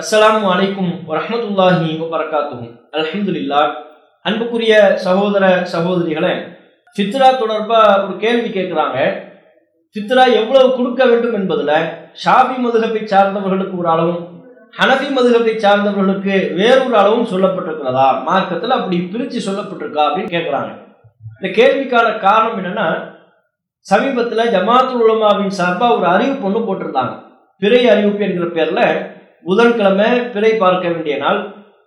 அஸ்ஸலாமு வலைக்கும் வரமத்துல்லாஹி வரகாத்தும் அலமதுல்லா அன்புக்குரிய சகோதர சகோதரிகளை ஃபித்ரா தொடர்பா ஒரு கேள்வி கேட்குறாங்க. ஃபித்ரா எவ்வளவு கொடுக்க வேண்டும் என்பதில் ஷாபி மதுகப்பை சார்ந்தவர்களுக்கு ஒரு அளவும் ஹனஃபி மதுகப்பை சார்ந்தவர்களுக்கு வேறொரு அளவும் சொல்லப்பட்டிருக்கிறதா? மார்க்கத்தில் அப்படி பிரித்து சொல்லப்பட்டிருக்கா அப்படின்னு கேட்குறாங்க. இந்த கேள்விக்கான காரணம் என்னன்னா சமீபத்தில் ஜமாத்துல் உலமாவின் சார்பாக ஒரு அறிவிப்பு ஒன்று போட்டிருந்தாங்க. பிறை அறிவிப்பு என்கிற பேரில் புதன்கிழமை பிறை பார்க்க வேண்டிய நாள்.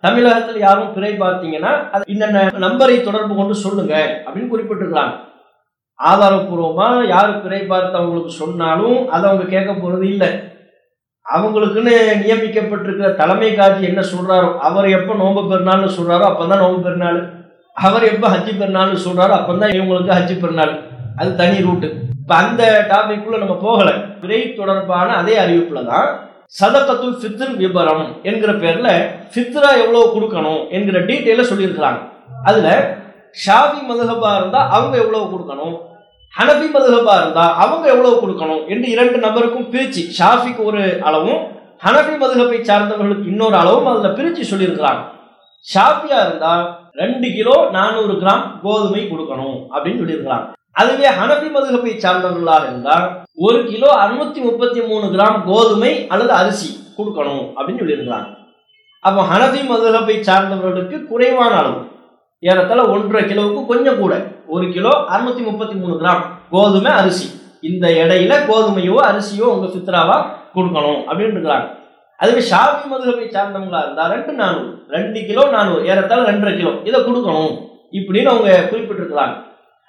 தமிழகத்தில் யாரும் பிறை பார்த்தீங்கன்னா அது நம்பரை தொடர்பு கொண்டு சொல்லுங்க அப்படின்னு குறிப்பிட்டிருக்கிறாங்க. ஆதாரப்பூர்வமா யார் பிறை பார்த்தவங்களுக்கு சொன்னாலும் அதை அவங்க கேட்க போறது இல்லை. அவங்களுக்குன்னு நியமிக்கப்பட்டிருக்கிற தலைமை காட்சி என்ன சொல்றாரோ அவர் எப்போ நோம்பு பெருநாள்னு சொல்றாரோ அப்பதான் நோம்பு பெருநாள். அவர் எப்போ ஹஜ்ஜி பெருநாள்னு சொல்றாரோ அப்பதான் இவங்களுக்கு ஹஜ்ஜி பெருநாள். அது தனி ரூட்டு. இப்போ அந்த டாபிக்குள்ள நம்ம போகலை. பிறை தொடர்பான அதே அறிவிப்புல தான் சதகத்துல் ஃபித்ர் விபரம் என்கிற பேர்ல ஃபித்ரா எவ்வளவு கொடுக்கணும் என்கிற டீட்டெயில சொல்லியிருக்கிறாங்க. அதுல ஷாபி மதுகபா இருந்தா அவங்க எவ்வளவு கொடுக்கணும்? ஹனபி மதுகபா இருந்தா அவங்க எவ்வளவு கொடுக்கணும்? என்று இரண்டு நபருக்கும் பிரிச்சு ஷாஃபிக்கு ஒரு அளவும் ஹனபி மதுகப்பை சார்ந்தவர்களுக்கு இன்னொரு அளவும் அதுல பிரிச்சு சொல்லியிருக்கிறாங்க. ஷாஃபியா இருந்தா ரெண்டு கிலோ நானூறு கிராம் கோதுமை கொடுக்கணும் அப்படின்னு சொல்லியிருக்கிறாங்க. அதுவே ஹனபி மதுகப்பை சார்ந்தவர்களாக இருந்தால் ஒரு கிலோ அறுநூத்தி முப்பத்தி மூணு கிராம் கோதுமை அல்லது அரிசி கொடுக்கணும் அப்படின்னு சொல்லியிருந்தாங்க அப்போ ஹனபி மதுகப்பை சார்ந்தவர்களுக்கு குறைவான அளவு. ஏறத்தாழ ஒன்றரை கிலோவுக்கு கொஞ்சம் கூட. ஒரு கிலோ அறுநூத்தி முப்பத்தி மூணு கிராம் கோதுமை அரிசி. இந்த இடையில கோதுமையோ அரிசியோ உங்க சித்ராவா கொடுக்கணும் அப்படின்னு இருக்கிறாங்க. அதுவே ஷாபி மதுகப்பை சார்ந்தவங்களா இருந்தா ரெண்டு நானூறு ரெண்டு கிலோ நானூறு ஏறத்தாழ ரெண்டரை கிலோ இதை கொடுக்கணும் இப்படின்னு அவங்க குறிப்பிட்டிருக்கிறாங்க.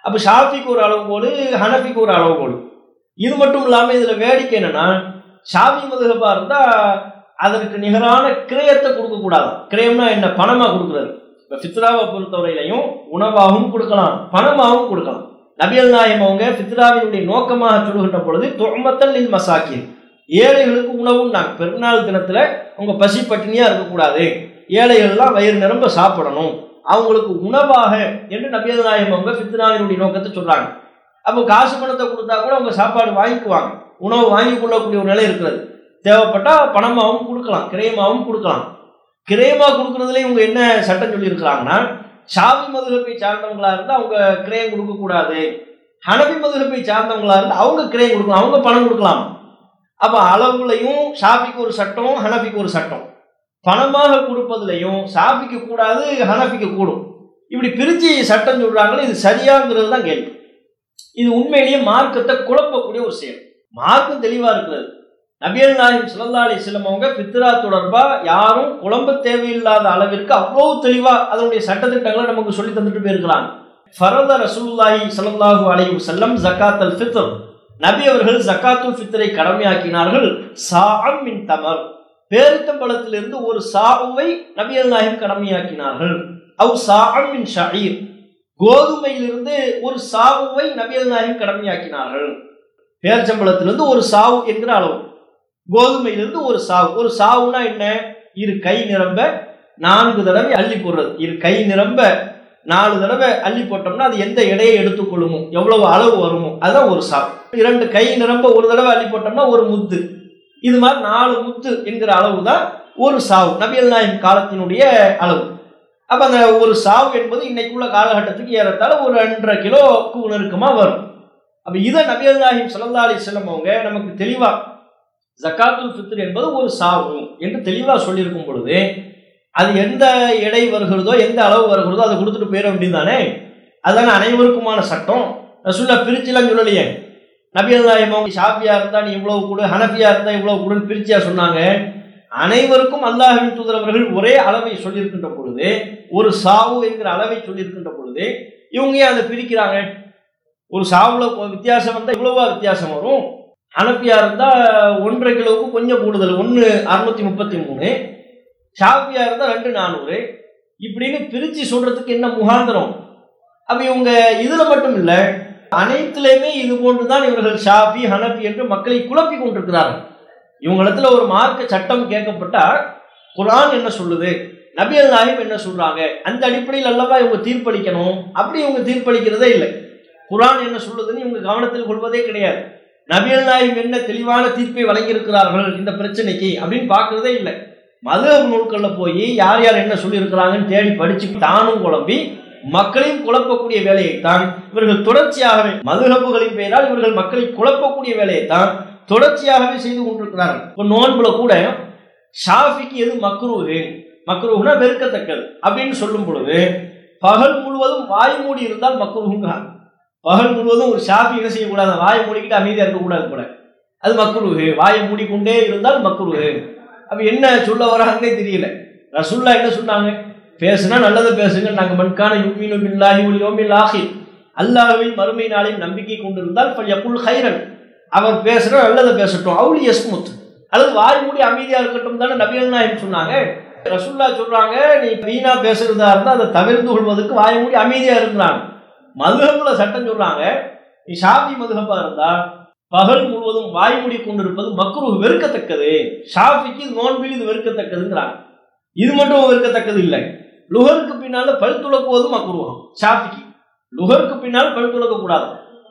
அப்போ ஷாஃபிக்கு ஒரு அளவுகோடு ஹனஃபிக்கு ஒரு அளவுகோடு இது மட்டும் இல்லாமல் இதில் வேடிக்கை என்னன்னா ஷாஃபி மதுகப்பா இருந்தால் அதற்கு நிகரான கிரயத்தை கொடுக்கக்கூடாது கிரயம்னா என்ன? பணமாக கொடுக்குறது. இப்போ ஃபித்ராவை பொறுத்தவரையிலையும் உணவாகவும் கொடுக்கலாம் பணமாகவும் கொடுக்கலாம். நபியல் நாயம் அவங்க ஃபித்ராவினுடைய நோக்கமாக சொல்லுகின்ற பொழுது தொம்பத்தல் நில் மசாக்கின். ஏழைகளுக்கு உணவும் நாங்கள் பெருநாள் தினத்தில் உங்கள் பசி பட்டினியாக இருக்கக்கூடாது. ஏழைகள்லாம் வயிறு நிரம்ப சாப்பிடணும். அவங்களுக்கு உணவாக என்று நபியல் அவங்க ஃபித்னாவினுடைய நோக்கத்தை சொல்றாங்க. அப்போ காசு பணத்தை கொடுத்தா கூட அவங்க சாப்பாடு வாங்கிக்குவாங்க. உணவு வாங்கி கொள்ளக்கூடிய ஒரு நிலை இருக்கிறது. தேவைப்பட்டா பணமாகவும் கொடுக்கலாம் கிரயமாகவும் கொடுக்கலாம். கிரயமா கொடுக்கறதுல இவங்க என்ன சட்டம் சொல்லியிருக்கிறாங்கன்னா ஷாபி மதுகப்பை சார்ந்தவங்களா இருந்தால் அவங்க கிரயம் கொடுக்கக்கூடாது ஹனபி மதுகப்பை சார்ந்தவங்களா இருந்தால் அவங்க கிரயம் கொடுக்கலாம் அவங்க பணம் கொடுக்கலாம். அப்போ அளவுலையும் ஷாபிக்கு ஒரு சட்டம் ஹனபிக்கு ஒரு சட்டம். பணமாக கொடுப்பதுலையும் சாபிக்கு கூடாது ஹனஃபிக்கு கூடும். இப்படி பிரிச்சு சட்டம் சொல்றாங்களே இது சரியாங்கிறது தான் கேள்வி. இது உண்மையிலேயே மார்க்கத்தை குழப்பக்கூடிய ஒரு செயல். மார்க்கம் தெளிவா இருக்கிறது. நபியல் நாயம் சுல்லா அலி செல்லம் அவங்க பித்ரா தொடர்பா யாரும் குழம்ப தேவையில்லாத அளவிற்கு அவ்வளவு தெளிவா அதனுடைய சட்டத்திட்டங்களை நமக்கு சொல்லி தந்துட்டு போயிருக்கிறாங்க. ஃபரத ரசூல்லாஹி சல்லாஹூ அலைஹி செல்லம் ஜக்காத் அல் ஃபித்ர். நபி அவர்கள் ஜக்காத்துல் ஃபித்ரை கடமையாக்கினார்கள். சாம் மின் தமர். பேரித்தம்பளத்திலிருந்து ஒரு சாவுவை நபியல் நாயகம் கடமையாக்கினார்கள். அவ் சாமின் ஷாயிர் கோதுமையிலிருந்து ஒரு சாவுவை நபியல் நாயகம் கடமையாக்கினார்கள். பேரிச்சம்பழத்திலிருந்து ஒரு சாவு என்கிற அளவு. கோதுமையிலிருந்து ஒரு சாவு. ஒரு சாவுனா என்ன? இரு கை நிரம்ப நான்கு தடவை அள்ளி போடுறது. இரு கை நிரம்ப நாலு தடவை அள்ளி போட்டோம்னா அது எந்த எடையை எடுத்துக்கொள்ளுமோ எவ்வளவு அளவு வருமோ? அதுதான் ஒரு சாவு. இரண்டு கை நிரம்ப ஒரு தடவை அள்ளி போட்டோம்னா ஒரு முத்து. இது மாதிரி நாலு முத்து என்கிற அளவு தான் ஒரு சாவு. நபியல் நாயம் காலத்தினுடைய அளவு. அப்போ அந்த ஒரு சாவு என்பது இன்னைக்குள்ள காலகட்டத்துக்கு ஏறத்தாழ ஒரு ரெண்டரை கிலோக்கு நெருக்கமாக வரும். அப்போ இதை நபியல் நாயம் சல்லா அலி செல்லம் அவங்க நமக்கு தெளிவாக ஜக்காத்துல் ஃபித்ர் என்பது ஒரு சாவு என்று தெளிவாக சொல்லியிருக்கும் பொழுது அது எந்த எடை வருகிறதோ எந்த அளவு வருகிறதோ அதை கொடுத்துட்டு போயிட வேண்டியது தானே அதுதானே அனைவருக்குமான சட்டம். ரசுல்லா பிரிச்சுலாம் சொல்லலையே. நபியல் நாயம் அவங்க ஷாஃபியா இருந்தா நீ இவ்வளவு கொடு ஹனஃபியா இருந்தா இவ்வளவு கொடுன்னு பிரிச்சியா சொன்னாங்க. அனைவருக்கும் அல்லாஹின் தூதரவர்கள் ஒரே அளவை சொல்லியிருக்கின்ற பொழுது ஒரு சாவு என்கிற அளவை சொல்லியிருக்கின்ற பொழுது இவங்க ஏன் அதை பிரிக்கிறாங்க? ஒரு சாவுல வித்தியாசம் வந்தால் இவ்வளவா வித்தியாசம் வரும்? ஹனபியா இருந்தா ஒன்றரை கிலோவுக்கு கொஞ்சம் கூடுதல் ஒன்று அறுநூத்தி முப்பத்தி மூணு. ஷாஃபியா இருந்தா ரெண்டு நானூறு. இப்படின்னு பிரிச்சு சொல்றதுக்கு என்ன முகாந்திரம்? அப்ப இவங்க இதுல மட்டும் இல்லை அனைத்துலேயுமே இது போன்றுதான் இவர்கள் ஷாஃபி ஹனபி என்று மக்களை குழப்பி கொண்டிருக்கிறார்கள். இவங்களிடத்துல ஒரு மார்க்க சட்டம் கேட்கப்பட்டா குரான் என்ன சொல்லுது? நபியல் நாயம் என்ன சொல்றாங்க? அந்த அடிப்படையில் அல்லவா இவங்க தீர்ப்பளிக்கணும்? அப்படி இவங்க தீர்ப்பளிக்கிறதே இல்லை. குரான் என்ன சொல்லுதுன்னு இவங்க கவனத்தில் கொள்வதே கிடையாது. நபியல் நாயம் என்ன தெளிவான தீர்ப்பை வழங்கியிருக்கிறார்கள் இந்த பிரச்சனைக்கு அப்படின்னு பார்க்கறதே இல்லை. மது நூல்களில் போய் யார் யார் என்ன சொல்லியிருக்கிறாங்கன்னு தேடி படிச்சு தானும் குழம்பி மக்களையும் குழப்பக்கூடிய வேலையை தான் இவர்கள் தொடர்ச்சியாகவே மதுகப்புகளின் பெயரால் இவர்கள் மக்களை குழப்பக்கூடிய வேலையை தான் தொடர்ச்சியாகவே செய்து கொண்டிருக்கிறார்கள். இப்போ நோன்புல கூட ஷாஃபிக்கு எது மக்ரூஹு? மக்ரூஹுனா வெறுக்கத்தக்கது அப்படின்னு சொல்லும் பொழுது பகல் முழுவதும் வாய் மூடி இருந்தால் மக்ரூஹுங்கிறாங்க. பகல் முழுவதும் ஒரு ஷாஃபி என்ன செய்யக்கூடாது? வாய் மூடிக்கிட்டு அமைதியாக இருக்கக்கூடாது கூட அது மக்ரூஹு. வாயை மூடிக்கொண்டே இருந்தால் மக்ரூஹு. அப்ப என்ன சொல்ல வராங்கன்னே தெரியல. ரசுல்லா என்ன சொன்னாங்க? பேசுனா நல்லதை பேசுங்க. நாங்கள் மண்கான யுமீனு பில்லாஹி ஒல் யோமில் ஆஹி அல்லாஹ்வின் மறுமை நாளில் நம்பிக்கை கொண்டிருந்தால் ஃபல்யகுல் ஹைரன். அவர் பேசுகிறோம் நல்லதை பேசட்டும். அவுலி யஸ்முத். அல்லது வாய் மூடி அமைதியாக இருக்கட்டும் தானே நபிகள் நாயகம் சொன்னாங்க. ரசுல்லா சொல்றாங்க நீ வீணா பேசுறதா இருந்தால் அதை தவிர்த்து கொள்வதற்கு வாய் மூடி அமைதியாக இருக்கிறாங்க மதுகப்புல சட்டம் சொல்றாங்க நீ ஷாஃபி மதுகப்பா இருந்தா பகல் முழுவதும் வாய் மூடி கொண்டிருப்பது மக்ரூ வெறுக்கத்தக்கது. ஷாஃபிக்கு இது நோன்பில் இது வெறுக்கத்தக்கதுங்கிறாங்க. இது மட்டும் இருக்கத்தக்கது இல்லை. லுகருக்கு பின்னால பல் துளக்குவதும் மக்ரூஹம் ஷாஃபிக்கு. லுகருக்கு பின்னால் பல் துளக்க கூடாது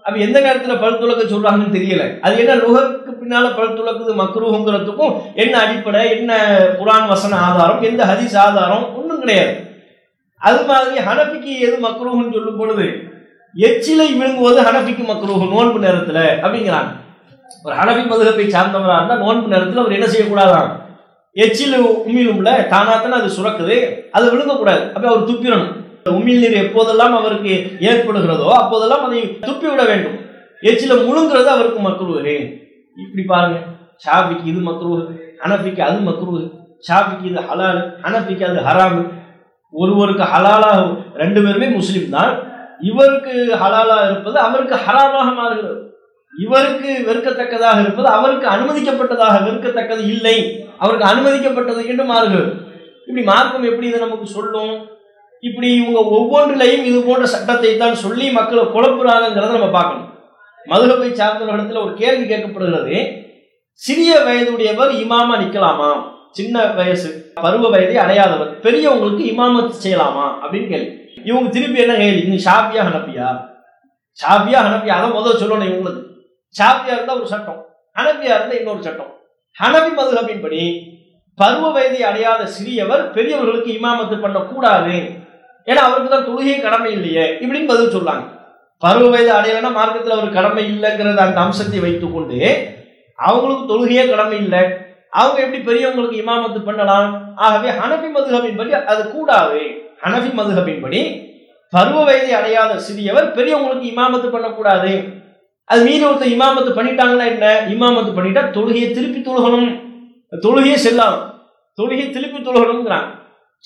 அப்ப எந்த நேரத்துல பல் துளக்க சொல்றாங்கன்னு தெரியல. அது என்ன லுகருக்கு பின்னால பல் துளக்குது மக்ரூஹுங்கிறதுக்கும் என்ன அடிப்படை என்ன குரான் வசன ஆதாரம் எந்த ஹதீஸ் ஆதாரம் ஒன்றும் கிடையாது. அது மாதிரி ஹனபிக்கு எது மக்ரூஹுன்னு சொல்லும் பொழுது எச்சிலை விழுங்குவது ஹனபிக்கு மக்ரூஹு நோன்பு நேரத்துல அப்படிங்கிறாங்க. ஒரு ஹனபி மதுகப்பை சார்ந்தவரா இருந்தால் நோன்பு நேரத்தில் அவர் என்ன செய்யக்கூடாதான்? எச்சில் உமிழும்ல தானாத்தானே அது சுரக்குது. அது விழுங்கக்கூடாது. அப்ப அவர் துப்பிடணும். உமிழ் நீர் எப்போதெல்லாம் அவருக்கு ஏற்படுகிறதோ அப்போதெல்லாம் அதை துப்பி விட வேண்டும். எச்சில முழுங்குறது அவருக்கு மக்ரூஹு இப்படி பாருங்க. ஷாஃபிக்கு இது மக்ரூஹு ஹனஃபிக்கு அது மக்ரூஹு ஷாஃபிக்கு இது ஹலால் ஹனஃபிக்கு அது ஹராமு. ஒருவருக்கு ஹலாலாக ரெண்டு பேருமே முஸ்லீம் தான் இவருக்கு ஹலாலா இருப்பது அவருக்கு ஹராமாக மாறுகிறது. இவருக்கு வெறுக்கத்தக்கதாக இருப்பது அவருக்கு அனுமதிக்கப்பட்டதாக வெறுக்கத்தக்கது இல்லை. அவருக்கு அனுமதிக்கப்பட்டது என்று மாறுகிறது. இப்படி மார்க்கம் எப்படி இதை நமக்கு சொல்லும்? இப்படி இவங்க ஒவ்வொன்றிலையும் இது போன்ற சட்டத்தை தான் சொல்லி மக்களை குழப்புறாங்கிறத நம்ம பார்க்கணும். மதுகப்பை சார்ந்தவர்களிடத்தில் ஒரு கேள்வி கேட்கப்படுகிறது. சிறிய வயதுடையவர் இமாமா நிற்கலாமா சின்ன வயசு பருவ வயதை அடையாதவர் பெரியவங்களுக்கு இமாமத்து செய்யலாமா? அப்படின்னு கேள்வி. இவங்க திருப்பி என்ன கேள்வி? நீ ஷாபியா ஹனப்பியா ஷாபியா ஹனப்பியா அதை முதல்ல சொல்லணும் இவங்களுக்கு. ஷாபியா இருந்தால் ஒரு சட்டம் ஹனபியா இருந்தால் இன்னொரு சட்டம். ஹனபி மதுகப்பின்படி பருவ வயதை அடையாத சிறியவர் பெரியவர்களுக்கு இமாமத்து பண்ணக்கூடாது. ஏன்னா அவருக்கு தான் தொழுகை கடமை இல்லையே இப்படின்னு பதில் சொல்றாங்க. பருவ வயது அடையலைன்னா மார்க்கத்தில் அவருக்கு கடமை இல்லைங்கிறத அந்த அம்சத்தை வைத்துக்கொண்டு அவங்களுக்கு தொழுகையே கடமை இல்லை. அவங்க எப்படி பெரியவங்களுக்கு இமாமத்து பண்ணலாம்? ஆகவே ஹனபி மதுகபின் படி அது கூடாது. ஹனபி மதுகபின் படி பருவ வயதை அடையாத சிறியவர் பெரியவங்களுக்கு இமாமத்து பண்ணக்கூடாது. அது மீறி ஒருத்தர் இமாமத்து பண்ணிட்டாங்கன்னா என்ன? இமாமத்து பண்ணிட்டா தொழுகையை திருப்பி தொழுகணும். தொழுகையே செல்லாம் தொழுகையை திருப்பி தொழுகணுங்கிறாங்க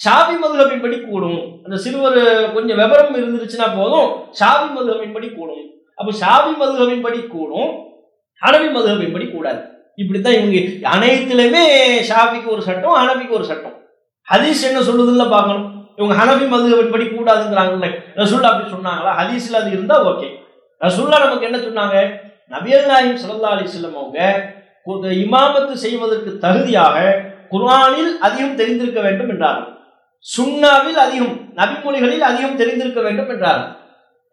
ஷாபி மதுகமின் படி கூடும். அந்த சிறுவர் கொஞ்சம் விவரம் இருந்துருச்சுன்னா போதும். ஷாபி மதுகமின் படி கூடும். அப்போ ஷாபி மதுகமின் படி கூடும். ஹனபி மதுகமின் படி கூடாது. இப்படித்தான் இவங்க அனைத்துலையுமே ஷாபிக்கு ஒரு சட்டம் ஹனபிக்கு ஒரு சட்டம். ஹதீஸ் என்ன சொல்லுதுல்ல பார்க்கணும். இவங்க ஹனபி மதுகபின் படி கூடாதுங்கிறாங்கல்ல. ரசூல்லா அப்படி சொன்னாங்களா? ஹதீஸ்ல அது இருந்தா ஓகே. ரசூல்லா நமக்கு என்ன சொன்னாங்க? நபியல் சுல்லா அலி செல்லம் அவங்க இமாமத்து செய்வதற்கு தகுதியாக குர்ஆனில் அதிகம் தெரிந்திருக்க வேண்டும் என்றார்கள். சுன்னாவில் அதிகம் நபிமொழிகளில் அதிகம் தெரிந்திருக்க வேண்டும் என்றார்கள்.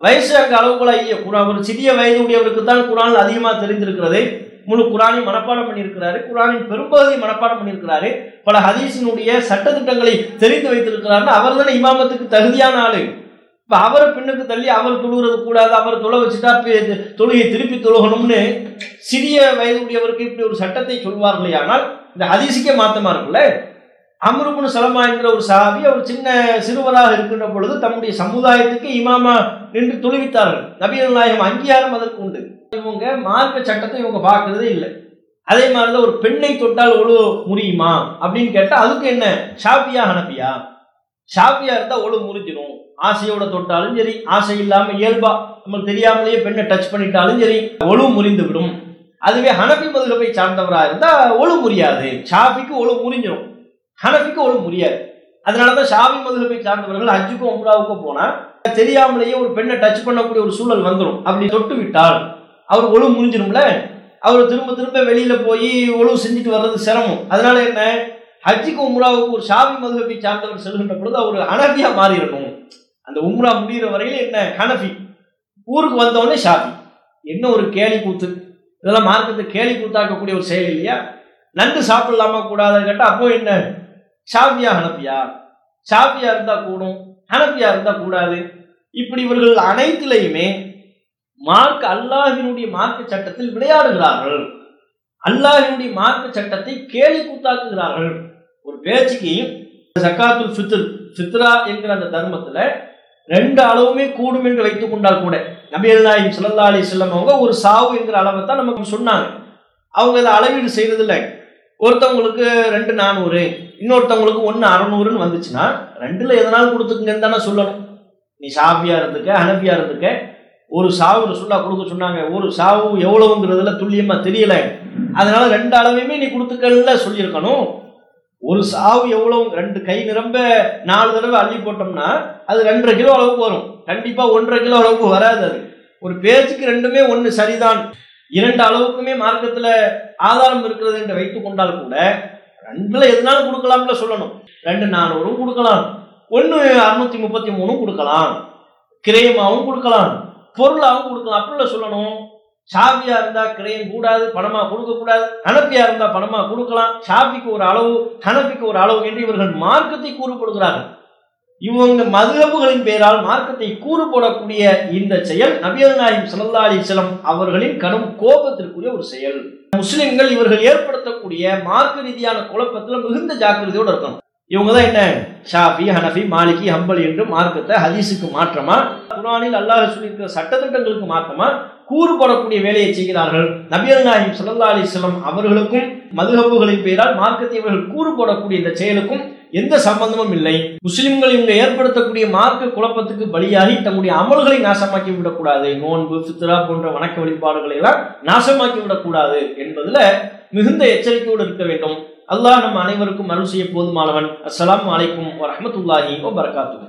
வயசு அளவுக்குள்ள ஒரு சிறிய வயது உடையவருக்கு தான் குரான் அதிகமாக தெரிந்திருக்கிறது. முழு குரானை மனப்பாடம் பண்ணியிருக்கிறாரு. குரானின் பெரும்பகுதியை மனப்பாடம் பண்ணியிருக்கிறாரு. பல ஹதீஸினுடைய சட்டத்திட்டங்களை தெரிந்து வைத்திருக்கிறாருன்னு அவர் தானே இமாமத்துக்கு தகுதியான ஆளு. இப்போ அவரை பின்னுக்கு தள்ளி அவர் தொழுகிறது கூடாது அவர் தொலை வச்சுட்டா தொழுகை திருப்பி தொழுகணும்னு சிறிய வயதுடையவருக்கு இப்படி ஒரு சட்டத்தை சொல்வார்களே ஆனால் இந்த ஹதீஸுக்கே மாத்தமா இருக்குல்ல அம்ருபுன் சலமா என்கிற ஒரு சாவி அவர் சின்ன சிறுவராக இருக்கின்ற பொழுது தம்முடைய சமுதாயத்துக்கு இமாமா நின்று தொழுவித்தார்கள். நபிகள் நாயகம் அங்கீகாரம் அதற்கு உண்டு. இவங்க மார்க்க சட்டத்தை இவங்க பார்க்கறதே இல்லை. அதே மாதிரிதான் ஒரு பெண்ணை தொட்டால் ஒழு முடியுமா அப்படின்னு கேட்டால் அதுக்கு என்ன? ஷாப்பியா அனுப்பியா ஷாப்பியா இருந்தால் ஒழு முறிஞ்சிடும் ஆசையோட தொட்டாலும் சரி ஆசை இல்லாம இயல்பா நம்மளுக்கு தெரியாமலேயே பெண்ணை டச் பண்ணிட்டாலும் சரி ஒழு முறிந்து விடும். அதுவே ஹனபி மதுகபை சார்ந்தவரா இருந்தா ஒழு முறியாது. ஷாஃபிக்கு ஒழு முறிஞ்சிடும் ஹனபிக்கு ஒழு முடியாது அதனாலதான் ஷாஃபி மதுகபை சார்ந்தவர்கள் ஹஜ்ஜுக்கும் உம்ராவுக்கும் போனா தெரியாமலேயே ஒரு பெண்ணை டச் பண்ணக்கூடிய ஒரு சூழல் வந்துடும் அப்படி தொட்டு விட்டால் அவர் ஒழு முறிஞ்சிடும்ல அவர் திரும்ப திரும்ப வெளியில போய் ஒழுவு செஞ்சுட்டு வர்றது சிரமம். அதனால என்ன? ஹஜ்ஜிக்கு உம்ராவுக்கு ஒரு ஷாஃபி மதுகபை சார்ந்தவர் செல்கின்ற பொழுது அவர் ஹனபியா மாறிடணும். அந்த உம்ரா முடிகிற வரையில் என்ன? ஹனஃபி. ஊருக்கு வந்தவொடனே ஷாஃபி. என்ன ஒரு கேலி கூத்து? இதெல்லாம் மார்க்கத்தை கேலி கூத்தாக்கக்கூடிய ஒரு செயல் இல்லையா? நண்டு சாப்பிடலாமா கூடாதுன்னு கேட்டால் அப்போ என்ன? ஷாஃபியா ஹனப்பியா ஷாஃபியா இருந்தால் கூடும். ஹனபியா இருந்தால் கூடாது. இப்படி இவர்கள் அனைத்திலையுமே மார்க் அல்லாஹினுடைய மார்க்க சட்டத்தில் விளையாடுகிறார்கள். அல்லாஹினுடைய மார்க்க சட்டத்தை கேலி கூத்தாக்குகிறார்கள். ஒரு பேச்சுக்கு சக்காத்துல் ஃபித்ர் ஃபித்ரா என்கிற அந்த தர்மத்தில் ரெண்டு அளவுமே கூடும் என்று வைத்துக் கொண்டால் கூட நபிகள் நாயகம் ஸல்லல்லாஹு அலைஹி அவங்க ஒரு சாவு என்கிற அளவை தான் நமக்கு சொன்னாங்க. அவங்க அதை அளவீடு செய்ததில்லை. ஒருத்தவங்களுக்கு ரெண்டு நானூறு இன்னொருத்தவங்களுக்கு ஒன்று அறநூறுன்னு வந்துச்சுன்னா ரெண்டில் எதனாலும் கொடுத்துக்குங்கன்னு தானே சொல்லணும். நீ சாஃபியாக இருந்துக்க ஹனபியா இருந்துக்க ஒரு சாவு ரசுல்லா கொடுக்க சொன்னாங்க. ஒரு சாவு எவ்வளவுங்கிறதுல துல்லியமாக தெரியல. அதனால ரெண்டு அளவையுமே நீ கொடுத்துக்கல சொல்லியிருக்கணும். ஒரு சாவு எவ்வளவு? ரெண்டு கை நிரம்ப நாலு தடவை அள்ளி போட்டோம்னா அது ரெண்டரை கிலோ அளவுக்கு வரும். கண்டிப்பா ஒன்றரை கிலோ அளவுக்கு வராது அது. ஒரு பேச்சுக்கு ரெண்டுமே ஒன்று சரிதான். இரண்டு அளவுக்குமே மார்க்கத்துல ஆதாரம் இருக்கிறது என்று வைத்துக் கொண்டால் கூட ரெண்டுல எதுனாலும் கொடுக்கலாம்ல சொல்லணும். ரெண்டு நானூறும் கொடுக்கலாம். ஒன்று அறுநூத்தி முப்பத்தி மூணும் கொடுக்கலாம். கிரயமாவும் கொடுக்கலாம். பொருளாகவும் கொடுக்கலாம். அப்படில சொல்லணும். சாவியா இருந்தா கிரையம் கூடாது பணமா கொடுக்க கூடாது ஹனப்பியா இருந்தா பணமா கொடுக்கலாம். ஷாபிக்கு ஒரு அளவு ஹனப்பிக்கு ஒரு அளவு என்று இவர்கள் மார்க்கத்தை கூறுபடுகிறார்கள். இவங்க மதுகபுகளின் பெயரால் மார்க்கத்தை கூறு போடக்கூடிய இந்த செயல் நபியல் சிலந்தாளி சல்லா அவர்களின் கடும் கோபத்திற்குரிய ஒரு செயல். முஸ்லிம்கள் இவர்கள் ஏற்படுத்தக்கூடிய மார்க்க ரீதியான குழப்பத்தில் மிகுந்த ஜாக்கிரதையோடு இருக்கணும். இவங்க தான் என்ன? ஷாஃபி ஹனஃபி மாலிகி ஹம்பல் என்று மார்க்கத்தை ஹதீஸுக்கு மாற்றமா? குரானில் அல்லாஹ் சொல்லியிருக்கிற சட்டத்திட்டங்களுக்கு மாற்றமா? கூறுபடக்கூடிய வேலையை செய்கிறார்கள். நபியல் நாயிம் சல்லா அலிஸ்லம் அவர்களுக்கும் மதுகபுகளின் பெயரால் மார்க்கத்தை இவர்கள் கூறு போடக்கூடிய இந்த செயலுக்கும் எந்த சம்பந்தமும் இல்லை. முஸ்லிம்கள் இவங்க ஏற்படுத்தக்கூடிய மார்க்க குழப்பத்துக்கு பலியாகி தங்களுடைய அமல்களை நாசமாக்கி விடக்கூடாது. நோன்பு சித்ரா போன்ற வணக்க வழிபாடுகளை எல்லாம் நாசமாக்கி விடக்கூடாது என்பதுல மிகுந்த எச்சரிக்கையோடு இருக்க வேண்டும். அல்லாஹ் நம் அனைவருக்கும் அருள் செய்ய போதுமானவன். அஸ்ஸலாமு அலைக்கும் வரஹ்மத்துல்லாஹி வபரகாத்துஹு